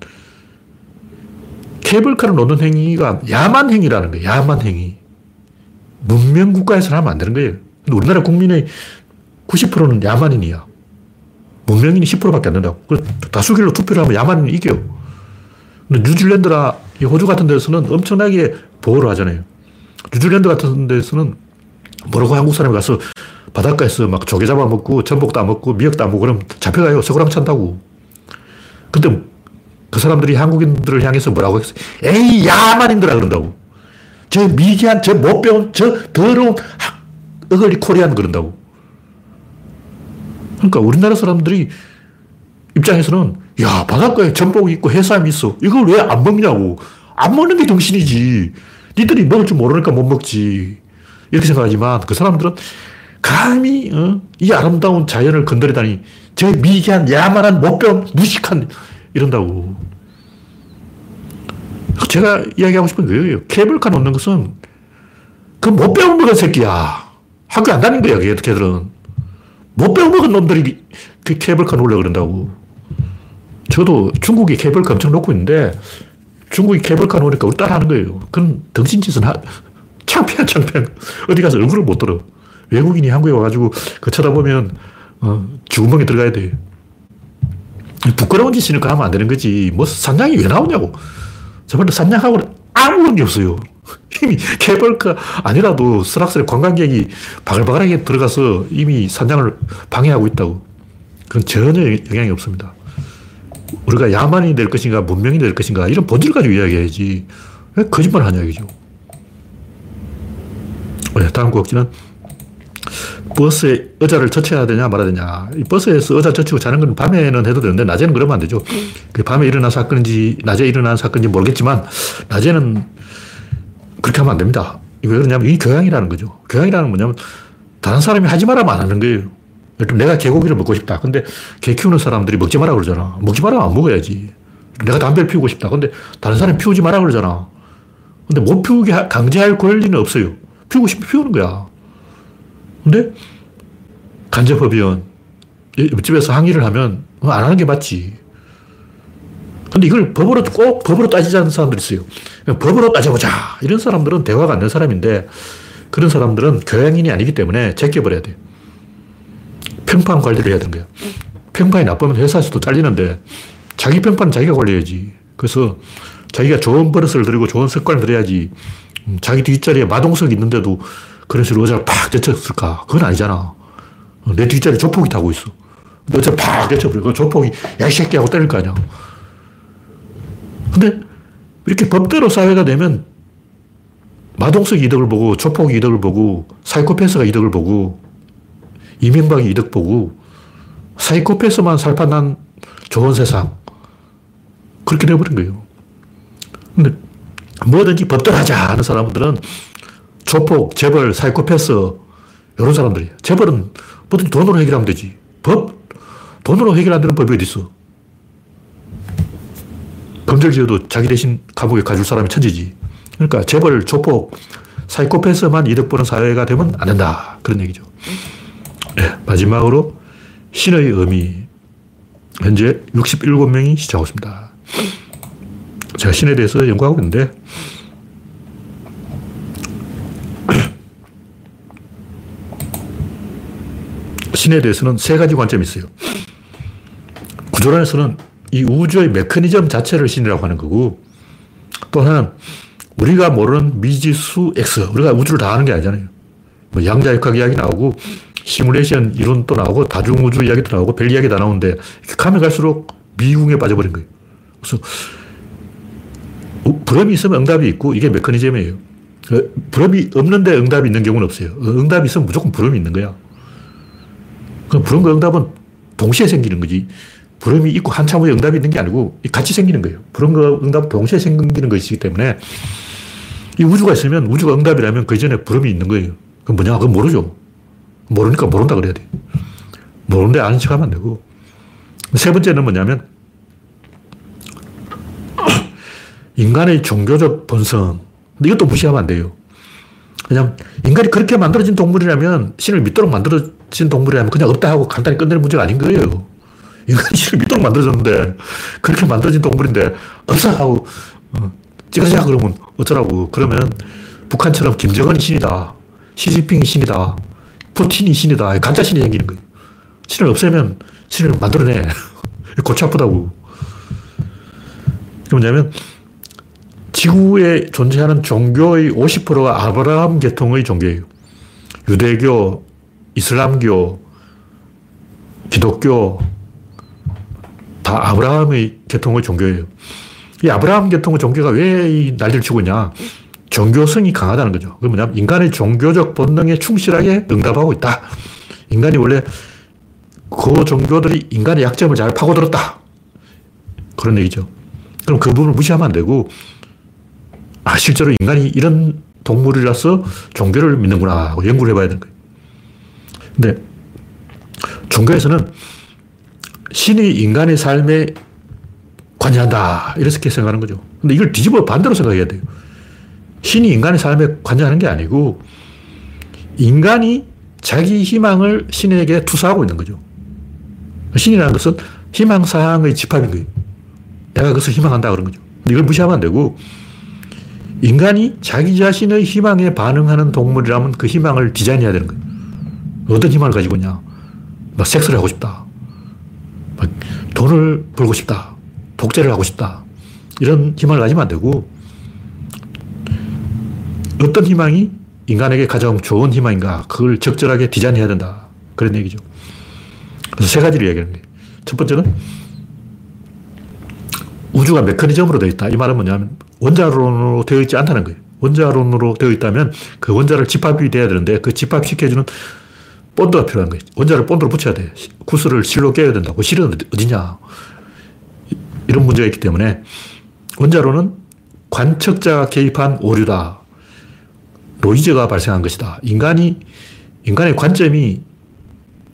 케이블카를 놓는 행위가 야만 행위라는 거예요. 야만 행위. 문명 국가에서는 하면 안 되는 거예요. 우리나라 국민의 90%는 야만인이야. 문명인이 10%밖에 안 된다고. 다수결로 투표를 하면 야만인이 이겨. 근데 뉴질랜드나 호주 같은 데서는 엄청나게 보호를 하잖아요. 뉴질랜드 같은 데서는 뭐라고 한국 사람이 가서 바닷가에서 막 조개 잡아먹고 전복 따먹고 미역 따먹고 그럼 잡혀가요. 서구랑 찬다고. 근데 그 사람들이 한국인들을 향해서 뭐라고 했어요? 에이, 야만인들아 그런다고. 저 미개한, 저 못 배운, 저 더러운 어글리 코리안 그런다고. 그러니까 우리나라 사람들이 입장에서는 야, 바닷가에 전복 있고 해삼 있어. 이걸 왜 안 먹냐고. 안 먹는 게 정신이지. 니들이 먹을 줄 모르니까 못 먹지. 이렇게 생각하지만 그 사람들은 감히 어? 이 아름다운 자연을 건드리다니 저 미개한 야만한 못배운 무식한 이런다고. 제가 이야기하고 싶은 거예요. 케이블카 놓는 것은 그 못 배운 먹은 새끼야. 학교 안 다닌 거야, 걔들은. 못 배워먹은 놈들이 그 케이블카 놓으려고 그런다고. 저도 중국이 케이블카 엄청 놓고 있는데 중국이 케이블카 놓으니까 우리 따라 하는 거예요. 그건 덩신짓은 하, 창피한 창피한. 어디 가서 얼굴을 못 들어. 외국인이 한국에 와가지고 그 쳐다보면 어, 주구멍에 들어가야 돼. 부끄러운 짓이니까 하면 안 되는 거지. 뭐 산장이 왜 나오냐고. 저번에 산장하고 아무 관계 없어요. 이미 케이블카 아니라도 설악산에 관광객이 바글바글하게 들어가서 이미 산장을 방해하고 있다고. 그건 전혀 영향이 없습니다. 우리가 야만이 될 것인가, 문명이 될 것인가, 이런 본질 가지고 이야기해야지. 왜 거짓말 하냐, 이죠. 네, 다음 곡지는 버스에 의자를 젖혀야 되냐 말아야 되냐. 이 버스에서 의자 젖히고 자는 건 밤에는 해도 되는데 낮에는 그러면 안 되죠. 그 밤에 일어난 사건인지 낮에 일어난 사건인지 모르겠지만 낮에는 그렇게 하면 안 됩니다. 왜 그러냐면 이 교양이라는 거죠. 교양이라는 뭐냐면 다른 사람이 하지 말라면 안 하는 거예요. 내가 개고기를 먹고 싶다. 근데 개 키우는 사람들이 먹지 마라 그러잖아. 먹지 마라 안 먹어야지. 내가 담배를 피우고 싶다. 근데 다른 사람이 피우지 마라 그러잖아. 근데 못 피우게 강제할 권리는 없어요. 피우고 싶으면 피우는 거야. 근데 간접법위원 옆집에서 항의를 하면 안 하는 게 맞지. 근데 이걸 법으로 꼭 법으로 따지자는 사람들이 있어요. 법으로 따져보자. 이런 사람들은 대화가 안 되는 사람인데 그런 사람들은 교양인이 아니기 때문에 제껴버려야 돼. 평판 관리를 해야 되는 거야. 평판이 나쁘면 회사에서도 잘리는데 자기 평판은 자기가 관리해야지. 그래서 자기가 좋은 버릇을 들이고 좋은 습관을 들여야지 음, 자기 뒷자리에 마동석이 있는데도 식으로 의자를 팍 제쳤을까? 그건 아니잖아. 어, 내 뒷자리에 조폭이 타고 있어. 의자를 팍 제쳐버려. 그 조폭이 야, 이 새끼 하고 때릴 거 아니야. 근데 이렇게 법대로 사회가 되면 마동석 이득을 보고 조폭이 이득을 보고 사이코패스가 이득을 보고 이명박이 이득 보고 사이코패스만 살판난 좋은 세상 그렇게 돼버린 거예요. 근데 뭐든지 법대로 하자 하는 사람들은 조폭, 재벌, 사이코패스 이런 사람들이에요. 재벌은 뭐든지 돈으로 해결하면 되지. 법? 돈으로 해결 안 되는 법이 어디 있어? 범죄지어도 자기 대신 감옥에 가줄 사람이 천지지. 그러니까 재벌, 조폭, 사이코패스만 이득 보는 사회가 되면 안 된다. 그런 얘기죠. 네, 마지막으로 신의 의미. 현재 67명이 시청하고 있습니다. 제가 신에 대해서 연구하고 있는데, 신에 대해서는 세 가지 관점이 있어요. 구조론에서는 이 우주의 메커니즘 자체를 신이라고 하는 거고, 또 하나는 우리가 모르는 미지수 X, 우리가 우주를 다 아는 게 아니잖아요. 뭐 양자역학 이야기 나오고, 시뮬레이션 이론도 나오고, 다중우주 이야기도 나오고, 별 이야기 다 나오는데, 가면 갈수록 미궁에 빠져버린 거예요. 그래서, 불음이 있으면 응답이 있고, 이게 메커니즘이에요. 그 불음이 없는데 응답이 있는 경우는 없어요. 응답이 있으면 무조건 불음이 있는 거야. 그 불음과 응답은 동시에 생기는 거지. 불음이 있고 한참 후에 응답이 있는 게 아니고 같이 생기는 거예요. 불음과 응답 동시에 생기는 것이기 때문에 이 우주가 있으면 우주가 응답이라면 그 전에 불음이 있는 거예요. 그건 뭐냐? 그건 모르죠. 모르니까 모른다 그래야 돼. 모르는데 아는 척 하면 안 되고. 세 번째는 뭐냐면 인간의 종교적 본성. 이것도 무시하면 안 돼요. 그냥 인간이 그렇게 만들어진 동물이라면 신을 믿도록 만들어진 동물이라면 그냥 없다 하고 간단히 끝내는 문제가 아닌 거예요. 인간이 신을 믿도록 만들어졌는데 그렇게 만들어진 동물인데 없어 하고 어, 찍어자 그러면 어쩌라고. 그러면 북한처럼 김정은이 신이다. 시진핑이 신이다. 푸틴이 신이다. 가짜 신이 생기는 거예요. 신을 없애면 신을 만들어내. 골치 아프다고. 뭐냐면 지구에 존재하는 종교의 50%가 아브라함 계통의 종교예요. 유대교, 이슬람교, 기독교, 다 아브라함의 계통의 종교예요. 이 아브라함 계통의 종교가 왜이 난리를 치고 있냐? 종교성이 강하다는 거죠. 그 뭐냐면 인간의 종교적 본능에 충실하게 응답하고 있다. 인간이 원래 그 종교들이 인간의 약점을 잘 파고들었다. 그런 얘기죠. 그럼 그 부분을 무시하면 안 되고, 아, 실제로 인간이 이런 동물이라서 종교를 믿는구나 하고 연구를 해봐야 되는 거예요. 근데 종교에서는 신이 인간의 삶에 관여한다. 이렇게 생각하는 거죠. 근데 이걸 뒤집어 반대로 생각해야 돼요. 신이 인간의 삶에 관여하는 게 아니고 인간이 자기 희망을 신에게 투사하고 있는 거죠. 신이라는 것은 희망사항의 집합인 거예요. 내가 그것을 희망한다 그런 거죠. 이걸 무시하면 안 되고 인간이 자기 자신의 희망에 반응하는 동물이라면 그 희망을 디자인해야 되는 거예요. 어떤 희망을 가지고 있냐. 막 섹스를 하고 싶다. 막 돈을 벌고 싶다. 독재를 하고 싶다. 이런 희망을 가지면 안 되고 어떤 희망이 인간에게 가장 좋은 희망인가 그걸 적절하게 디자인해야 된다. 그런 얘기죠. 그래서 세 가지를 이야기하는 거예요. 첫 번째는 우주가 메커니즘으로 되어 있다. 이 말은 뭐냐면 원자론으로 되어 있지 않다는 거예요. 원자론으로 되어 있다면 그 원자를 집합이 돼야 되는데 그 집합시켜주는 본드가 필요한 거예요. 원자를 본드로 붙여야 돼. 구슬을 실로 깨야 된다고. 그 실은 어디냐. 이런 문제가 있기 때문에 원자론은 관측자가 개입한 오류다. 노이즈가 발생한 것이다. 인간이, 인간의 관점이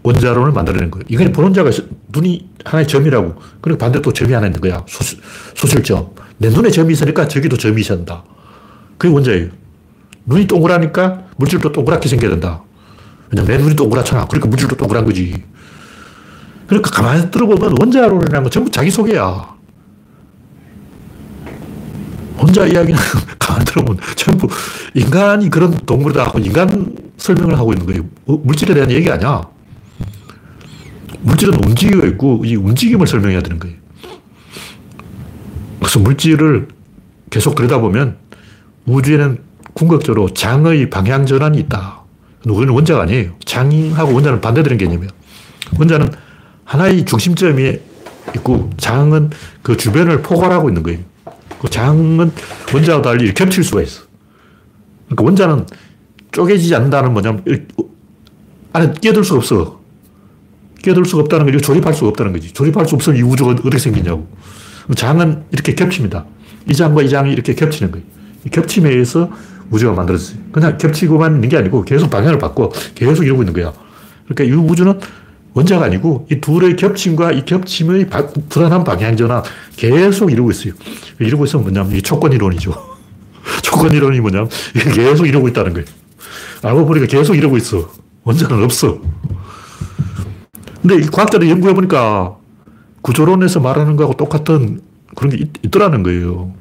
원자론을 만들어낸 거예요. 인간이 보는 자가 눈이 하나의 점이라고. 그리고 반대로 또 점이 하나 있는 거야. 소, 소실점. 내 눈에 점이 있으니까 저기도 점이 된다. 그게 원자예요. 눈이 동그라니까 물질도 동그랗게 생겨야 된다. 왜냐면 내 눈이 동그랗잖아. 그러니까 물질도 동그란 거지. 그러니까 가만히 들어보면 원자론이라는 건 전부 자기소개야. 혼자 이야기는 가만히 들어보면 전부 인간이 그런 동물이다 하고 인간 설명을 하고 있는 거예요. 어, 물질에 대한 얘기 아니야. 물질은 움직이고 있고 이 움직임을 설명해야 되는 거예요. 그래서 물질을 계속 들여다보면 우주에는 궁극적으로 장의 방향 전환이 있다. 우리는 원자가 아니에요. 장하고 원자는 반대되는 개념이에요. 원자는 하나의 중심점이 있고 장은 그 주변을 포괄하고 있는 거예요. 그 장은 원자와 달리 겹칠 수가 있어. 그러니까 원자는 쪼개지지 않는다는 뭐냐면 안에 끼어들 수가 없어. 끼어들 수가 없다는 거지 조립할 수가 없다는 거지. 조립할 수 없으면 이 우주가 어떻게 생기냐고. 장은 이렇게 겹칩니다. 이 장과 이 장이 이렇게 겹치는 거예요. 이 겹침에 의해서 우주가 만들어졌어요. 그냥 겹치고만 있는 게 아니고 계속 방향을 바꿔 계속 이러고 있는 거야. 그러니까 이 우주는 원자가 아니고 이 둘의 겹침과 이 겹침의 불안한 방향 전환 계속 이루고 있어요. 이러고 있으면 뭐냐면 이 조건 이론이죠. 조건 이론이 뭐냐면 계속 이러고 있다는 거예요. 알고 보니까 계속 이러고 있어. 원자는 없어. 근데 이 과학자들이 연구해 보니까 구조론에서 말하는 거하고 똑같은 그런 게 있, 더라는 거예요.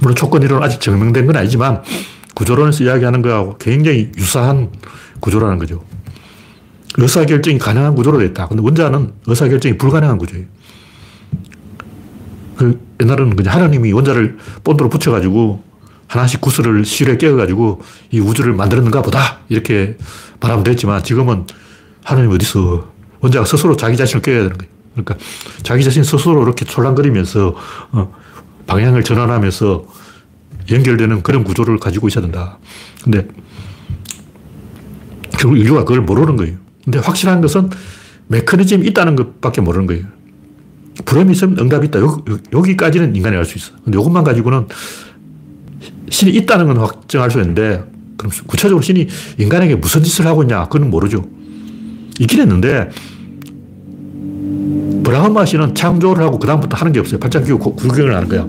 물론 조건 이론 아직 증명된 건 아니지만 구조론에서 이야기하는 거하고 굉장히 유사한 구조라는 거죠. 의사결정이 가능한 구조로 있다. 근데 원자는 의사결정이 불가능한 구조예요. 그 옛날에는 그냥 하나님이 원자를 본드로 붙여가지고 하나씩 구슬을 실에 깨어가지고 이 우주를 만들었는가 보다. 이렇게 말하면 됐지만 지금은 하나님 어디서 원자가 스스로 자기 자신을 깨야 되는 거예요. 그러니까 자기 자신 스스로 이렇게 촐랑거리면서 어, 방향을 전환하면서 연결되는 그런 구조를 가지고 있어야 된다. 근데 결국 인류가 그걸 모르는 거예요. 근데 확실한 것은 메커니즘이 있다는 것밖에 모르는 거예요. 불음이 있으면 응답이 있다. 여기, 까지는 인간이 알 수 있어. 근데 이것만 가지고는 신이 있다는 건 확정할 수 있는데, 그럼 구체적으로 신이 인간에게 무슨 짓을 하고 있냐? 그건 모르죠. 있긴 했는데, 브라흐마 신은 창조를 하고 그다음부터 하는 게 없어요. 팔짱 끼고 구경을 하는 거야.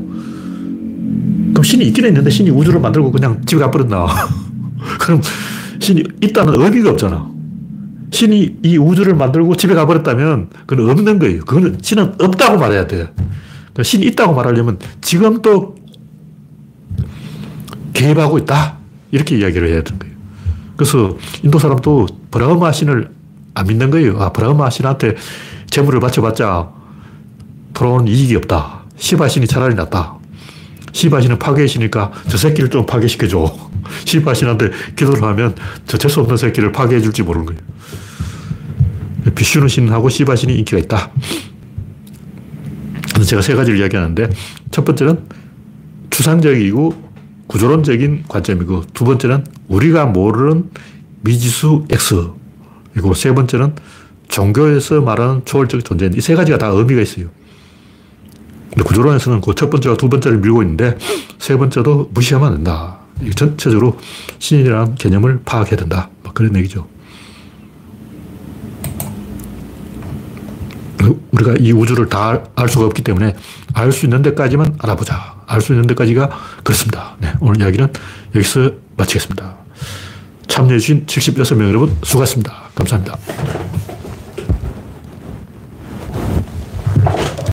그럼 신이 있긴 했는데 신이 우주를 만들고 그냥 집에 가버렸나. 그럼 신이 있다는 의미가 없잖아. 신이 이 우주를 만들고 집에 가버렸다면 그건 없는 거예요. 그거는 신은 없다고 말해야 돼. 그러니까 신이 있다고 말하려면 지금 또 개입하고 있다. 이렇게 이야기를 해야 되는 거예요. 그래서 인도 사람도 브라흐마 신을 안 믿는 거예요. 아, 브라흐마 신한테 재물을 바쳐봤자 돌아오는 이익이 없다. 시바신이 차라리 낫다. 시바신은 파괴신이니까 저 새끼를 좀 파괴시켜줘. 시바신한테 기도를 하면 저 재수없는 새끼를 파괴해 줄지 모르는 거예요. 비슈누 신하고 시바신이 인기가 있다. 제가 세 가지를 이야기하는데 첫 번째는 추상적이고 구조론적인 관점이고 두 번째는 우리가 모르는 미지수 X 그리고 세 번째는 종교에서 말하는 초월적 존재. 이세 가지가 다 의미가 있어요. 근데 구조론에서는 그 첫 번째와 두 번째를 밀고 있는데 세 번째도 무시하면 안 된다. 전체적으로 신이라는 개념을 파악해야 된다. 그런 얘기죠. 우리가 이 우주를 다 알 수가 없기 때문에 알 수 있는 데까지만 알아보자. 알 수 있는 데까지가 그렇습니다. 네, 오늘 이야기는 여기서 마치겠습니다. 참여해주신 76명 여러분 수고하셨습니다. 감사합니다.